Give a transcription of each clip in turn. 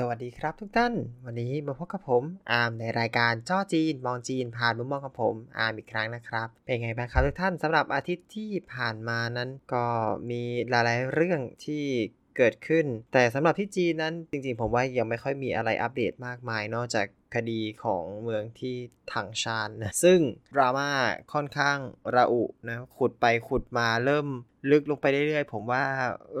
สวัสดีครับทุกท่าน วันนี้มาพบกับผมอาร์มในรายการจ้อจีน มองจีน ผ่านมุมมองของผมอาร์มอีกครั้งนะครับ เป็นไงบ้างครับทุกท่านสำหรับอาทิตย์ที่ผ่านมานั้น ก็มีหลายๆเรื่องที่ เกิดขึ้น แต่สำหรับที่จีนนั้นจริงๆ ผมว่ายังไม่ค่อยมีอะไรอัปเดตมากมาย นอกจากคดีของเมืองที่ถังชานนะซึ่งดราม่าค่อนข้างระอุนะขุดไปขุดมาเริ่มลึกลงไปเรื่อยๆ ผมว่า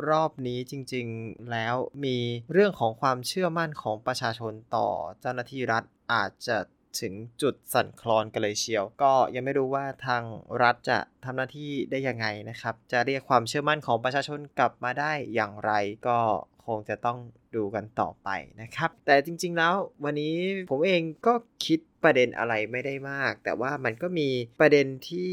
รอบนี้จริงๆแล้วมีเรื่องของความเชื่อมั่นของประชาชนต่อเจ้าหน้าที่รัฐอาจจะ ถึงจุดสั่นคลอนกันเลยเชียว ก็ยังไม่รู้ว่าทางรัฐจะทำหน้าที่ได้ยังไงนะครับ จะเรียกความเชื่อมั่นของประชาชนกลับมาได้อย่างไรก็คงจะต้องดูกันต่อไปนะครับ แต่จริงๆแล้ววันนี้ผมเองก็คิด ประเด็นอะไรไม่ได้มาก แต่ว่ามันก็มีประเด็นที่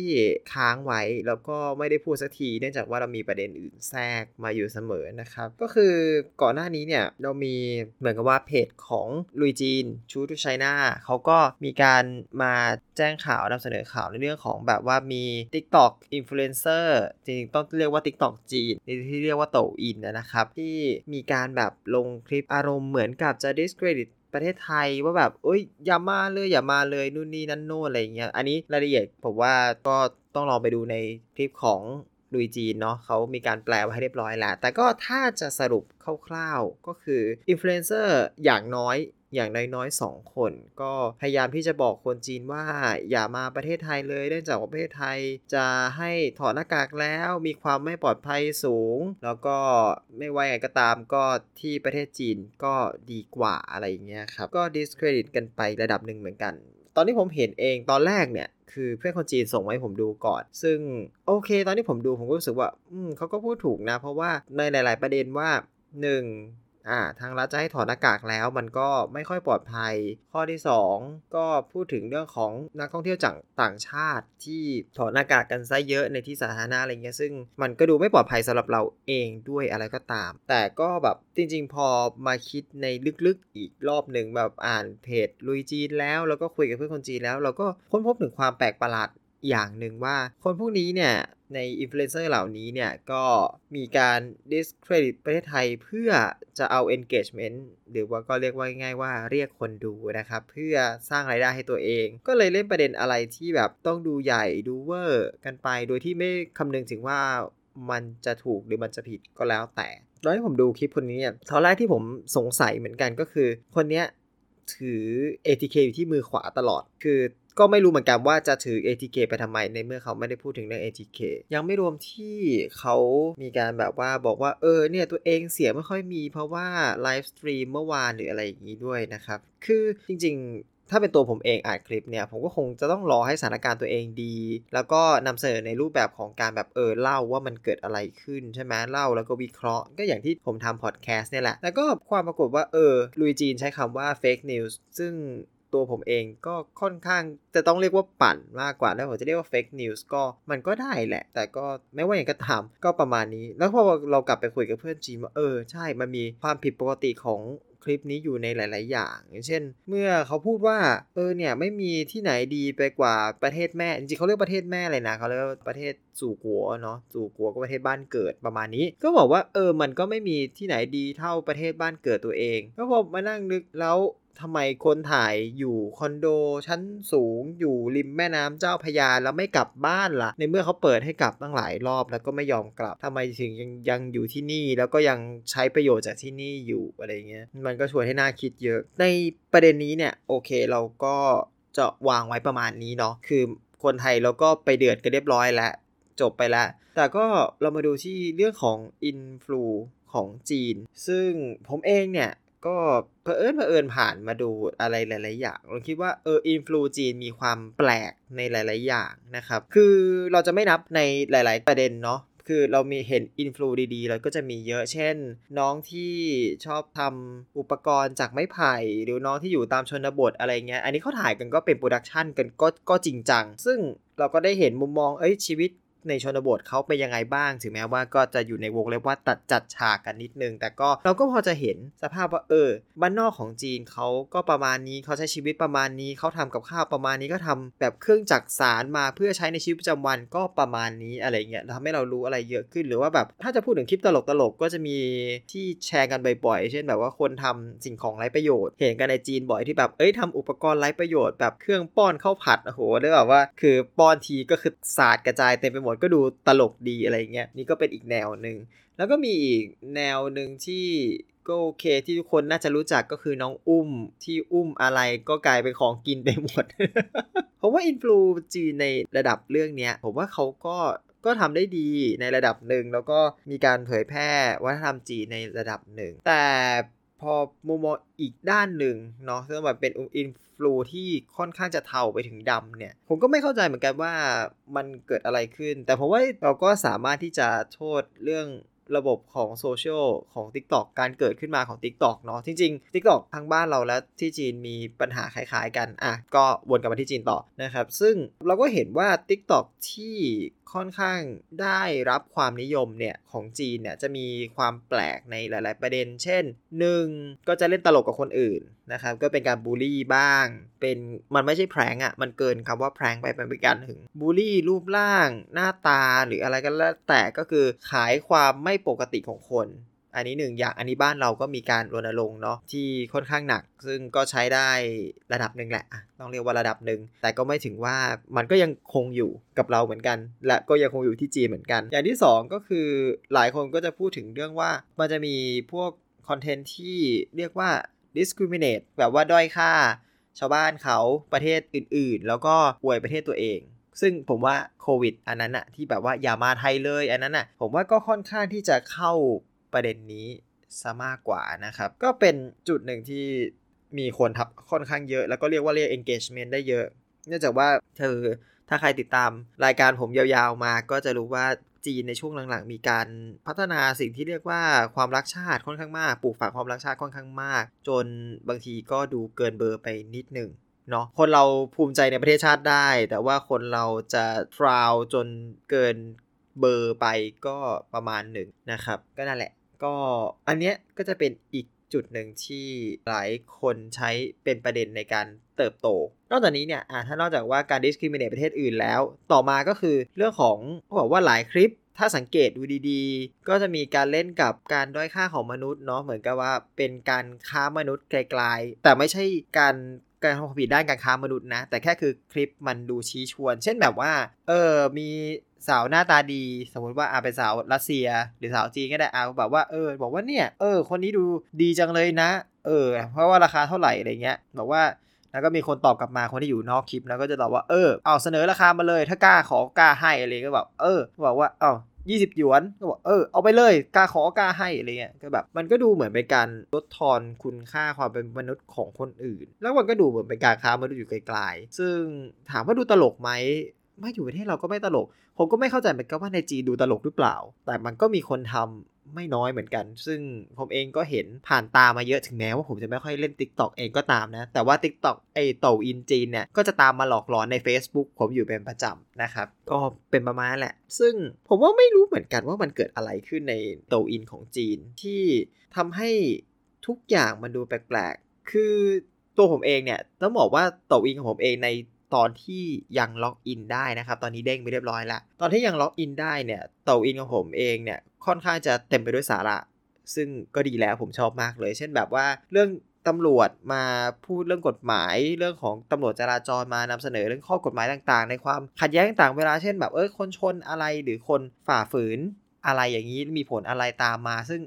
ค้างไว้แล้วก็ไม่ได้พูดสักที เนื่องจากว่าเรามีประเด็นอื่นแทรกมาอยู่เสมอนะครับ ก็คือก่อนหน้านี้เนี่ยเรามีเหมือนกับว่าเพจของลุยจีนชูทูไชน่าเขาก็มีการมาแจ้งข่าวนำเสนอข่าวในเรื่องของแบบว่ามี TikTok Influencer จริงๆต้องเรียกว่า TikTok จีนที่เรียกว่าโตอินนะครับ ที่มีการแบบลงคลิปอารมณ์เหมือนกับจะ discredit ประเทศไทยว่าแบบเอ้ยอย่ามาเลยอย่ามาเลยนู่นนี่นั่นโน่นอะไรเงี้ยอันนี้รายละเอียดผมว่าก็ต้องลองไปดูในคลิปของ ลุยจีนเนาะเขามีการแปลไว้ให้เรียบร้อยแล้ว แต่ก็ถ้าจะสรุปคร่าวๆ ก็คืออินฟลูเอนเซอร์อย่างน้อยอย่างน้อยๆสองคน ก็พยายามที่จะบอกคนจีนว่าอย่ามาประเทศไทยเลยเนื่องจากประเทศไทยจะให้ถอดหน้ากากแล้วมีความไม่ปลอดภัยสูง แล้วก็ไม่ว่าไงก็ตามก็ที่ประเทศจีนก็ดีกว่าอะไรอย่างเงี้ยครับ ก็ discredit กันไประดับหนึ่งเหมือนกัน ตอนที่ผมเห็นเองตอนแรกเนี่ย คือเพื่อนคนจีนส่งมาให้ผมดูก่อน ซึ่งโอเค ตอนที่ผมดูผมก็รู้สึกว่า อืมเขาก็พูดถูกนะ เพราะว่าในหลาย ๆ ประเด็นว่า 1. อ่าทางรัฐจะให้ถอดหน้ากากแล้วมันก็ไม่ค่อยปลอดภัย ข้อที่ 2 ก็พูดถึงเรื่องของนักท่องเที่ยวจากต่างชาติที่ถอดหน้ากากกันซะเยอะในที่สาธารณะอะไรเงี้ยซึ่งมันก็ดูไม่ปลอดภัยสำหรับเราเองด้วยอะไรก็ตาม แต่ก็แบบจริง ๆ พอมาคิดในลึกๆอีกรอบหนึ่งแบบอ่านเพจลุยจีนแล้ว แล้วก็คุยกับเพื่อนคนจีนแล้ว เราก็ค้นพบถึงความแปลกประหลาด อย่างหนึ่งว่า คนพวกนี้เนี่ยในอินฟลูเอนเซอร์เหล่านี้เนี่ยก็มีการ discredit ประเทศไทยเพื่อจะเอา engagement หรือว่าก็เรียกว่าง่ายๆว่าเรียกคนดูนะครับ เพื่อสร้างรายได้ให้ตัวเอง ก็เลยเล่นประเด็นอะไรที่แบบต้องดูใหญ่ดูเวอร์กันไป โดยที่ไม่คำนึงถึงว่ามันจะถูกหรือมันจะผิดก็แล้วแต่ตอนที่ผมดูคลิปคนนี้เนี่ยตอนแรกที่ผมสงสัยเหมือนกันก็คือ คนเนี้ย ถือ ATK อยู่ที่มือขวาตลอด คือก็ไม่รู้เหมือนกันว่าจะถือ ATK ไปทำไมในเมื่อเขาไม่ได้พูดถึงเรื่อง ATK ยังไม่รวมที่เขามีการแบบว่าบอกว่าเออเนี่ยตัวเองเสียงไม่ค่อยมีเพราะว่า live stream เมื่อวานหรืออะไรอย่างนี้ด้วยนะครับ คือจริงๆ ถ้าเป็นตัวผมเองอัดคลิปเนี่ยผมก็คงจะต้องรอให้สถานการณ์ตัวเองดี แล้วก็นำเสนอในรูปแบบของการแบบเออเล่าว่ามันเกิดอะไรขึ้นใช่ไหมเล่าแล้วก็วิเคราะห์ ก็อย่างที่ผมทำพอดแคสต์เนี่ยแหละ แล้วก็ความปรากฏว่าเออลุยจีนใช้คำว่า fake news ซึ่งตัวผมเองก็ค่อนข้างจะต้องเรียกว่าปั่นมากกว่า แล้วผมจะเรียกว่า fake news ก็มันก็ได้แหละ แต่ก็ไม่ว่าอย่างก็ตามก็ประมาณนี้ แล้วพอเรากลับไปคุยกับเพื่อนจีนว่าเออใช่ มันมีความผิดปกติของ คลิปนี้อยู่ในหลาย ๆ อย่างอย่างเช่น เมื่อเขาพูดว่าเออเนี่ยไม่มีที่ไหนดีไปกว่าประเทศแม่ จริงๆเขาเรียกประเทศแม่เลยนะเขาเรียกประเทศสู่กัวเนาะสู่กัวก็ประเทศบ้านเกิดประมาณนี้ ก็บอกว่าเออมันก็ไม่มีที่ไหนดีเท่าประเทศบ้านเกิดตัวเอง ก็พอมานั่งนึกแล้ว ทำไมคนถ่ายอยู่คอนโดชั้นสูงอยู่ริมแม่น้ำเจ้าพยาแล้วไม่กลับบ้านละ่ะ ในเมื่อเขาเปิดให้กลับตั้งหลายรอบแล้วก็ไม่ยอมกลับทำไมถึงยังยังอยู่ที่นี่แล้วก็ยังใช้ประโยชน์จากที่นี่อยู่อะไรเงี้ยมันก็ชวนให้น่าคิดเยอะ ในประเด็นนี้เนี่ยโอเคเราก็จะวางไว้ประมาณนี้เนาะคือคนไทยเราก็ไปเดือดกันเรียบร้อยแล้ว จบไปแล้ว แต่ก็เรามาดูที่เรื่องของอินฟลูของจีน ซึ่งผมเองเนี่ย ก็เผอิญเผอิญผ่านมาดูอะไรหลาย ๆ อย่างเราคิดว่าเอออินฟลูจีนมีความแปลกในหลาย ๆ อย่างนะครับ คือเราจะไม่นับในหลาย ๆ ประเด็นเนาะคือเรามีเห็นอินฟลูดีๆ เราก็จะมีเยอะเช่น น้องที่ชอบทำอุปกรณ์จากไม้ไผ่ หรือน้องที่อยู่ตามชนบทอะไรเงี้ย อันนี้เขาถ่ายกันก็เป็น production กันก็ก็จริงจัง ซึ่งเราก็ได้เห็นมุมมองเอ้ยชีวิต ในชนบทเขาเป็นยังไงบ้าง ถึงแม้ว่าก็จะอยู่ในวงเล็บว่าตัดจัดฉากกันนิดนึง แต่ก็เราก็พอจะเห็นสภาพว่าเออบ้านนอกของจีนเขาก็ประมาณนี้เขาใช้ชีวิตประมาณนี้เขาทำกับข้าวประมาณนี้ก็ทำแบบเครื่องจักสานมาเพื่อใช้ในชีวิตประจำวันก็ประมาณนี้อะไรเงี้ยทำให้เรารู้อะไรเยอะขึ้นหรือว่าแบบถ้าจะพูดถึงคลิปตลกตลกก็จะมีที่แชร์กันบ่อยๆ เช่นแบบว่าคนทำสิ่งของไร้ประโยชน์ เห็นกันในจีนบ่อยที่แบบเอ้ยทำอุปกรณ์ไร้ประโยชน์แบบเครื่องป้อนข้าวผัดโอ้โหได้แบบว่า คือป้อนทีก็คือสาดกระจายเต็มไปหมดก็ดูตลกดีอะไรเงี้ยนี่ก็เป็นอีกแนวหนึ่งแล้วก็มีอีกแนวหนึ่งที่ก็โอเคที่ทุกคนน่าจะรู้จักก็คือน้องอุ้มที่อุ้มอะไรก็กลายเป็นของกินไปหมด ผมว่าอินฟลูจีนในระดับเรื่องเนี้ยผมว่าเขาก็ก็ทำได้ดีในระดับหนึ่งแล้วก็มีการเผยแพร่วัฒนธรรมจีนในระดับหนึ่ง แต่ พอมุมมองอีกด้านหนึ่งเนาะซึ่งแบบเป็นอินฟลูที่ค่อนข้างจะเทาไปถึงดำเนี่ย ผมก็ไม่เข้าใจเหมือนกันว่ามันเกิดอะไรขึ้น แต่ผมว่าเราก็สามารถที่จะโทษเรื่อง ระบบของโซเชียลของ TikTok การเกิดขึ้นมาของ TikTok เนาะจริงๆ TikTok ทางบ้านเราและที่จีนมีปัญหาคล้ายๆกันอะก็วนกลับมาที่จีนต่อนะครับ ซึ่งเราก็เห็นว่า TikTok ที่ค่อนข้างได้รับความนิยมเนี่ยของจีนเนี่ยจะมีความแปลกในหลาย ๆ ประเด็น เช่น 1. ก็จะเล่นตลกกับคนอื่นนะครับก็เป็นการบูลลี่บ้าง เป็นมันไม่ใช่แพรงอะ่ะมันเกินคำว่าแพรงไปเป็นการถึงบูลลี่รูปร่างหน้าตาหรืออะไรก็แล้วแต่ก็คือขายความไม่ปกติของคน อันนี้หนึ่งอย่างอันนี้บ้านเราก็มีการรณรงค์เนาะที่ค่อนข้างหนัก ซึ่งก็ใช้ได้ระดับหนึ่งแหละต้องเรียกว่าระดับหนึ่งแต่ก็ไม่ถึงว่ามันก็ยังคงอยู่กับเราเหมือนกัน และก็ยังคงอยู่ที่จีนเหมือนกัน อย่างที่ 2 ก็คือหลายคนก็จะพูดถึงเรื่องว่ามันจะมีพวกคอนเทนต์ที่เรียกว่า discriminate แบบว่าด้อยค่าชาวบ้านเขาประเทศอื่นๆ แล้วก็อวยประเทศตัวเอง ซึ่งผมว่าโควิดอันนั้นอะที่แบบว่าอย่ามาไทยเลยอันนั้นอะผมว่าก็ค่อนข้างที่จะเข้าประเด็นนี้ซะมากกว่านะครับ ก็เป็นจุดหนึ่งที่มีคนทับค่อนข้างเยอะ แล้วก็เรียกว่าเรียก engagement ได้เยอะ เนื่องจากว่าเธอถ้าใครติดตามรายการผมยาวๆมาก็จะรู้ว่าจีนในช่วงหลังๆ มีการพัฒนาสิ่งที่เรียกว่าความรักชาติค่อนข้างมาก ปลูกฝังความรักชาติค่อนข้างมาก จนบางทีก็ดูเกินเบอร์ไปนิดหนึ่ง เนาะคนเราภูมิใจในประเทศชาติได้ แต่ว่าคนเราจะฟราวจนเกินเบอร์ไปก็ประมาณหนึ่งนะครับ ก็นั่นแหละ ก็อันเนี้ยก็จะเป็นอีกจุดหนึ่งที่หลายคนใช้เป็นประเด็นในการเติบโต นอกจากนี้เนี่ยถ้านอกจากว่าการ discriminate ประเทศอื่นแล้ว ต่อมาก็คือเรื่องของเขาบอกว่าหลายคลิป ถ้าสังเกตดูดีๆ ก็จะมีการเล่นกับการด้อยค่าของมนุษย์เนาะ เหมือนกับว่าเป็นการค้ามนุษย์ไกลๆ แต่ไม่ใช่การ การทำความผิดด้านการค้ามนุษย์นะ แต่แค่คือคลิปมันดูชี้ชวน เช่นแบบว่า เออมีสาวหน้าตาดี สมมติว่าอาเป็นสาวรัสเซีย หรือสาวจีนก็ได้อาแบบว่าเออ บอกว่าเนี่ยเออ คนนี้ดูดีจังเลยนะ เออ เพราะว่าราคาเท่าไหร่อะไรเงี้ยบอกว่าแล้วก็มีคนตอบกลับมาคนที่อยู่นอกคลิปแล้วก็จะตอบว่าเออเอาเสนอราคามาเลย ถ้ากล้าขอกล้าให้อะไรก็แบบเออบอกว่าเอา ยี่สิบหยวนก็บอกเออเอาไปเลยกล้าขอกล้าให้อะไรเงี้ยก็แบบมันก็ดูเหมือนเป็นการลดทอนคุณค่าความเป็นมนุษย์ของคนอื่น แล้วมันก็ดูเหมือนเป็นการค้ามนุษย์อยู่ไกลๆ ซึ่งถามว่าดูตลกไหมไม่อยู่ประเทศเราก็ไม่ตลก ผมก็ไม่เข้าใจเหมือนกันว่าในจีดูตลกหรือเปล่า แต่มันก็มีคนทำ ไม่น้อยเหมือนกัน ซึ่งผมเองก็เห็นผ่านตามาเยอะถึงแม้ว่าผมจะไม่ค่อยเล่น Tik t o อกเองก็ตามนะ แต่ว่า Tik t o อกไอ้โตอินจีนเนี่ยก็จะตามมาหลอกหลอนใน Facebook ผมอยู่เป็นประจำนะครับ ก็เป็นประมาณแหละ ซึ่งผมว่าไม่รู้เหมือนกันว่ามันเกิดอะไรขึ้นในโตอินของจีน ที่ทำให้ทุกอย่างมันดูแปลกๆ คือตัวผมเองเนี่ยต้องบอกว่าโตอินของผมเองในตอนที่ยังล็อกอินได้นะครับ ตอนนี้เด้งไปเรียบร้อยแล้ว ตอนที่ยังล็อกอินได้เนี่ยเตาอินของผมเองเนี่ย ค่อนข้างจะเต็มไปด้วยสาระ ซึ่งก็ดีแล้วผมชอบมากเลย เช่นแบบว่าเรื่องตำรวจมาพูดเรื่องกฎหมาย เรื่องของตำรวจจราจรมานำเสนอเรื่องข้อกฎหมายต่างๆ ในความขัดแย้งต่างเวลาเช่นแบบเออคนชนอะไรหรือคนฝ่าฝืนอะไรอย่างนี้มีผลอะไรตามมา ซึ่ง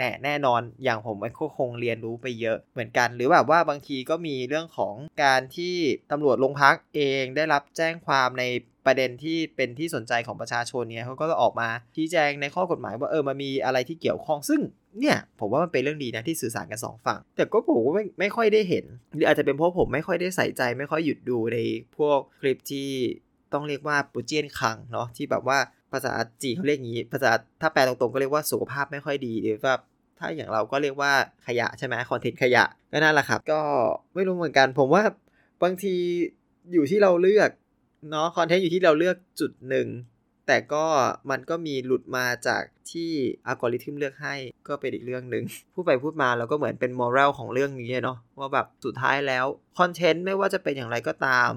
แน่แน่นอน อย่างผมก็คงเรียนรู้ไปเยอะเหมือนกัน หรือแบบว่าบางทีก็มีเรื่องของการที่ตำรวจโรงพักเองได้รับแจ้งความในประเด็นที่เป็นที่สนใจของประชาชนเนี่ยเขาก็จะออกมาชี้แจงในข้อกฎหมายว่าเออมันมีอะไรที่เกี่ยวข้องซึ่งเนี่ยผมว่ามันเป็นเรื่องดีนะที่สื่อสารกันสองฝั่ง แต่ก็ผมก็ไม่ไม่ค่อยได้เห็น หรืออาจจะเป็นเพราะผมไม่ค่อยได้ใส่ใจ ไม่ค่อยหยุดดูในพวกคลิปที่ต้องเรียกว่าปูเจียนคังเนาะที่แบบว่าภาษาจีนเขาเรียกงี้ ภาษาถ้าแปลตรงๆก็เรียกว่าสุขภาพไม่ค่อยดีหรือว่า ถ้าอย่างเราก็เรียกว่าขยะใช่ไหมคอนเทนต์ขยะก็นั่นแหละครับ ก็ไม่รู้เหมือนกัน ผมว่าบางทีอยู่ที่เราเลือกเนาะคอนเทนต์อยู่ที่เราเลือกจุดหนึ่งแต่ก็มันก็มีหลุดมาจากที่อัลกอริทึมเลือกให้ก็เป็นอีกเรื่องหนึ่งพูดไปพูดมาเราก็เหมือนเป็นมอรัลของเรื่องนี้เนาะว่าแบบสุดท้ายแล้วคอนเทนต์ไม่ว่าจะเป็นอย่างไรก็ตาม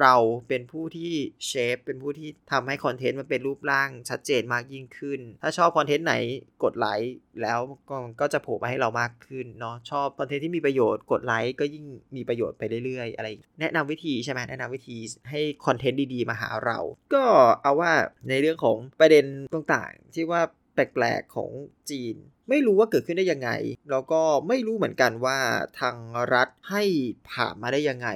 เราเป็นผู้ที่ shape เป็นผู้ที่ทำให้คอนเทนต์มันเป็นรูปร่างชัดเจนมากยิ่งขึ้น ถ้าชอบคอนเทนต์ไหนกดไลค์แล้วก็ก็จะโผล่มาให้เรามากขึ้นเนาะชอบคอนเทนต์ที่มีประโยชน์กดไลค์ก็ยิ่งมีประโยชน์ไปเรื่อยๆ อะไร แนะนำวิธีใช่ไหมแนะนำวิธีให้คอนเทนต์ดีๆ มาหาเรา ก็เอาว่าในเรื่องของประเด็นต่างๆ ที่ว่าแปลกๆของจีน ไม่รู้ว่าเกิดขึ้นได้ยังไง แล้วก็ไม่รู้เหมือนกันว่าทางรัฐให้ผ่านมาได้ยังไง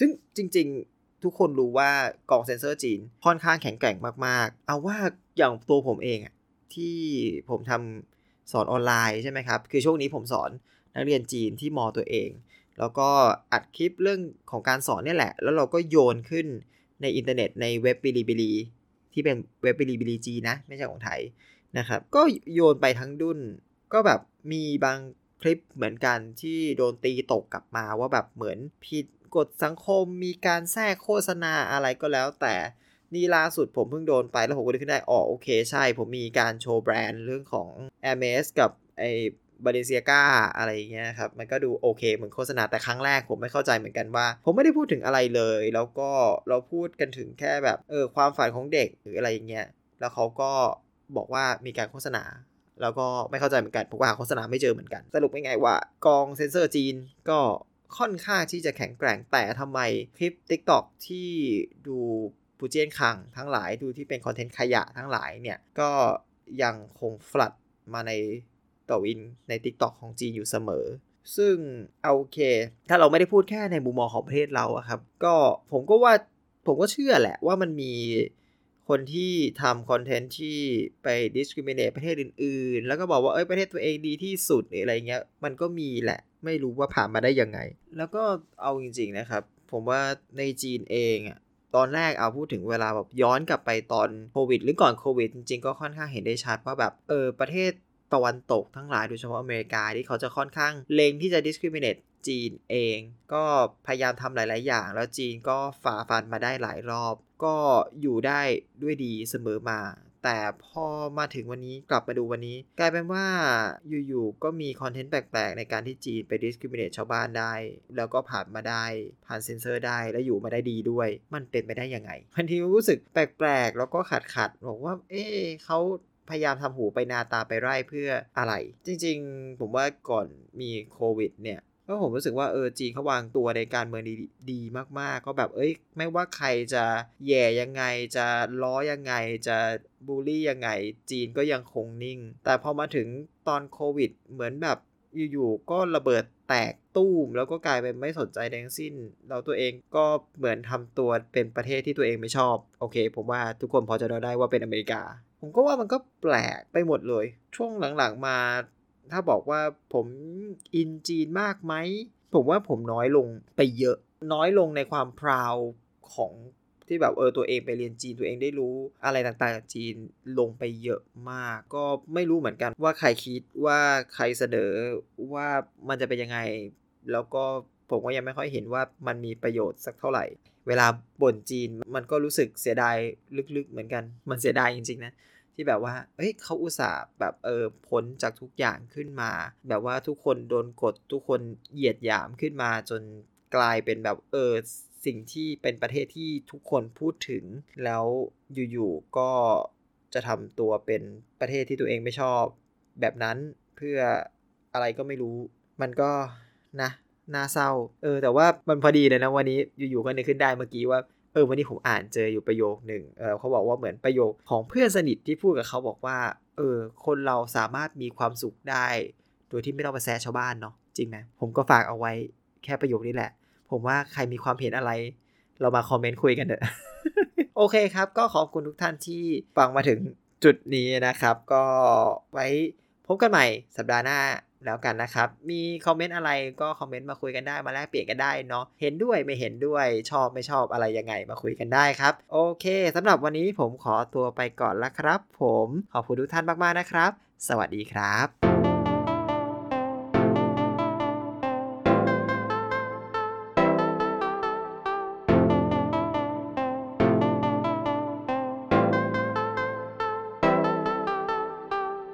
ซึ่งจริง ๆ ทุกคนรู้ว่ากองเซนเซอร์จีนค่อนข้างแข็งแกร่งมากๆ เอาว่าอย่างตัวผมเองอะที่ผมทำสอนออนไลน์ใช่ไหมครับ คือช่วงนี้ผมสอนนักเรียนจีนที่มอตัวเอง แล้วก็อัดคลิปเรื่องของการสอนนี่แหละ แล้วเราก็โยนขึ้นในอินเทอร์เน็ตในเว็บบิลิบิลีที่เป็นเว็บบิลิบิลีจีนนะ ไม่ใช่ของไทยนะครับ ก็โยนไปทั้งดุนก็แบบมีบางคลิปเหมือนกันที่โดนตีตกกลับมาว่าแบบเหมือนผิด กฎสังคมมีการแทรกโฆษณาอะไรก็แล้วแต่นี่ล่าสุดผมเพิ่งโดนไปแล้วผมก็นึกขึ้นได้อ๋อโอเคใช่ ผมมีการโชว์แบรนด์เรื่องของ a m e s กับไอบาเลเซียกาอะไรเงี้ยครับ มันก็ดูโอเคเหมือนโฆษณาแต่ครั้งแรกผมไม่เข้าใจเหมือนกันว่า ผมไม่ได้พูดถึงอะไรเลย แล้วก็เราพูดกันถึงแค่แบบเออความฝันของเด็กหรืออะไรอย่างเงี้ยแล้วเขาก็บอกว่ามีการโฆษณา แล้วก็ไม่เข้าใจเหมือนกันผมก็หาโฆษณาไม่เจอเหมือนกัน สรุปง่ายๆว่ากองเซนเซอร์จีนก็ ค่อนข้างที่จะแข็งแกร่งแต่ทำไมคลิป TikTok ที่ดูปูเจียนคังทั้งหลายดูที่เป็นคอนเทนต์ขยะทั้งหลายเนี่ย ก็ยังคงฟลัดมาในต่อวินใน TikTok ของจีนอยู่เสมอ ซึ่งเอาโอเค ถ้าเราไม่ได้พูดแค่ในมุมมองของประเทศเราอะครับ ก็ผมก็ว่าผมก็เชื่อแหละว่ามันมี คนที่ทำคอนเทนต์ที่ไป discriminate ประเทศอื่น ๆ แล้วก็บอกว่าเอ้ยประเทศตัวเองดีที่สุดอะไรเงี้ย มันก็มีแหละ ไม่รู้ว่าผ่านมาได้ยังไง แล้วก็เอาจริง ๆ นะครับ ผมว่าในจีนเองอะตอนแรกเอาพูดถึงเวลาแบบย้อนกลับไปตอนโควิด หรือก่อนโควิด จริง ๆ ก็ค่อนข้างเห็นได้ชัดว่าแบบเออประเทศตะวันตกทั้งหลายโดยเฉพาะอเมริกาที่เขาจะค่อนข้างเลงที่จะ discriminate จีนเอง ก็พยายามทำหลาย ๆ อย่าง แล้วจีนก็ฝ่าฟันมาได้หลายรอบ ก็อยู่ได้ด้วยดีเสมอมา แต่พอมาถึงวันนี้กลับมาดูวันนี้ กลายเป็นว่าอยู่ๆก็มีคอนเทนต์แปลกๆ ในการที่จีนไป discriminate ชาวบ้านได้ แล้วก็ผ่านมาได้ ผ่านเซ็นเซอร์ได้แล้วอยู่มาได้ดีด้วย มันเป็นไปได้ยังไงบางทีรู้สึกแปลกๆ แล้วก็ขัดๆบอกว่า เอ๊เขาพยายามทำหูไปนาตาไปไร่เพื่ออะไร จริงๆ ผมว่าก่อนมีโควิดเนี่ย ก็ผมรู้สึกว่าเออจีนเขาวางตัวในการเมืองดีดีมากๆ ก็แบบเอ้ยไม่ว่าใครจะแย่ยังไงจะล้อยังไงจะบูลลี่ยังไง จีนก็ยังคงนิ่ง แต่พอมาถึงตอนโควิดเหมือนแบบอยู่ๆก็ระเบิดแตกตู้ม แล้วก็กลายเป็นไม่สนใจทั้งสิ้น เราตัวเองก็เหมือนทำตัวเป็นประเทศที่ตัวเองไม่ชอบ โอเค ผมว่าทุกคนพอจะเดาได้ว่าเป็นอเมริกา ผมก็ว่ามันก็แปลกไปหมดเลย ช่วงหลังๆมา ถ้าบอกว่าผมอินจีนมากไหม ผมว่าผมน้อยลงไปเยอะ น้อยลงในความพราวของที่แบบเออตัวเองไปเรียนจีนตัวเองได้รู้อะไรต่างๆจากจีนลงไปเยอะมาก ก็ไม่รู้เหมือนกันว่าใครคิดว่าใครเสนอว่ามันจะเป็นยังไง แล้วก็ผมก็ยังไม่ค่อยเห็นว่ามันมีประโยชน์สักเท่าไหร่ เวลาบ่นจีนมันก็รู้สึกเสียดายลึกๆเหมือนกัน มันเสียดายจริงๆนะ ที่แบบว่าเฮ้ยเขาอุตส่าห์แบบเออพ้นจากทุกอย่างขึ้นมา แบบว่าทุกคนโดนกดทุกคนเหยียดหยามขึ้นมาจนกลายเป็นแบบเออสิ่งที่เป็นประเทศที่ทุกคนพูดถึง แล้วอยู่ๆก็จะทำตัวเป็นประเทศที่ตัวเองไม่ชอบ แบบนั้นเพื่ออะไรก็ไม่รู้ มันก็นะน่าเศร้า เออ แต่ว่ามันพอดีเลยนะวันนี้อยู่ๆก็นึกขึ้นได้เมื่อกี้ว่า เออวันนี้ผมอ่านเจออยู่ประโยคหนึ่งเออเขาบอกว่าเหมือนประโยคของเพื่อนสนิทที่พูดกับเขาบอกว่า เออ คนเราสามารถมีความสุขได้ โดยที่ไม่ต้องไปแซะชาวบ้านเนาะจริงไหมผมก็ฝากเอาไว้แค่ประโยคนี้แหละ ผมว่าใครมีความเห็นอะไร เรามาคอมเมนต์คุยกันเถอะโอเคครับ ก็ขอบคุณทุกท่านที่ฟังมาถึงจุดนี้นะครับ ก็ไว้ พบกันใหม่สัปดาห์หน้าแล้วกันนะครับ มีคอมเมนต์อะไรก็คอมเมนต์มาคุยกันได้มาแลกเปลี่ยนกันได้เนาะ เห็นด้วยไม่เห็นด้วยชอบไม่ชอบอะไรยังไงมาคุยกันได้ครับ โอเคสำหรับวันนี้ผมขอตัวไปก่อนละครับ ผมขอบคุณทุกท่านมากๆนะครับ สวัสดีครับ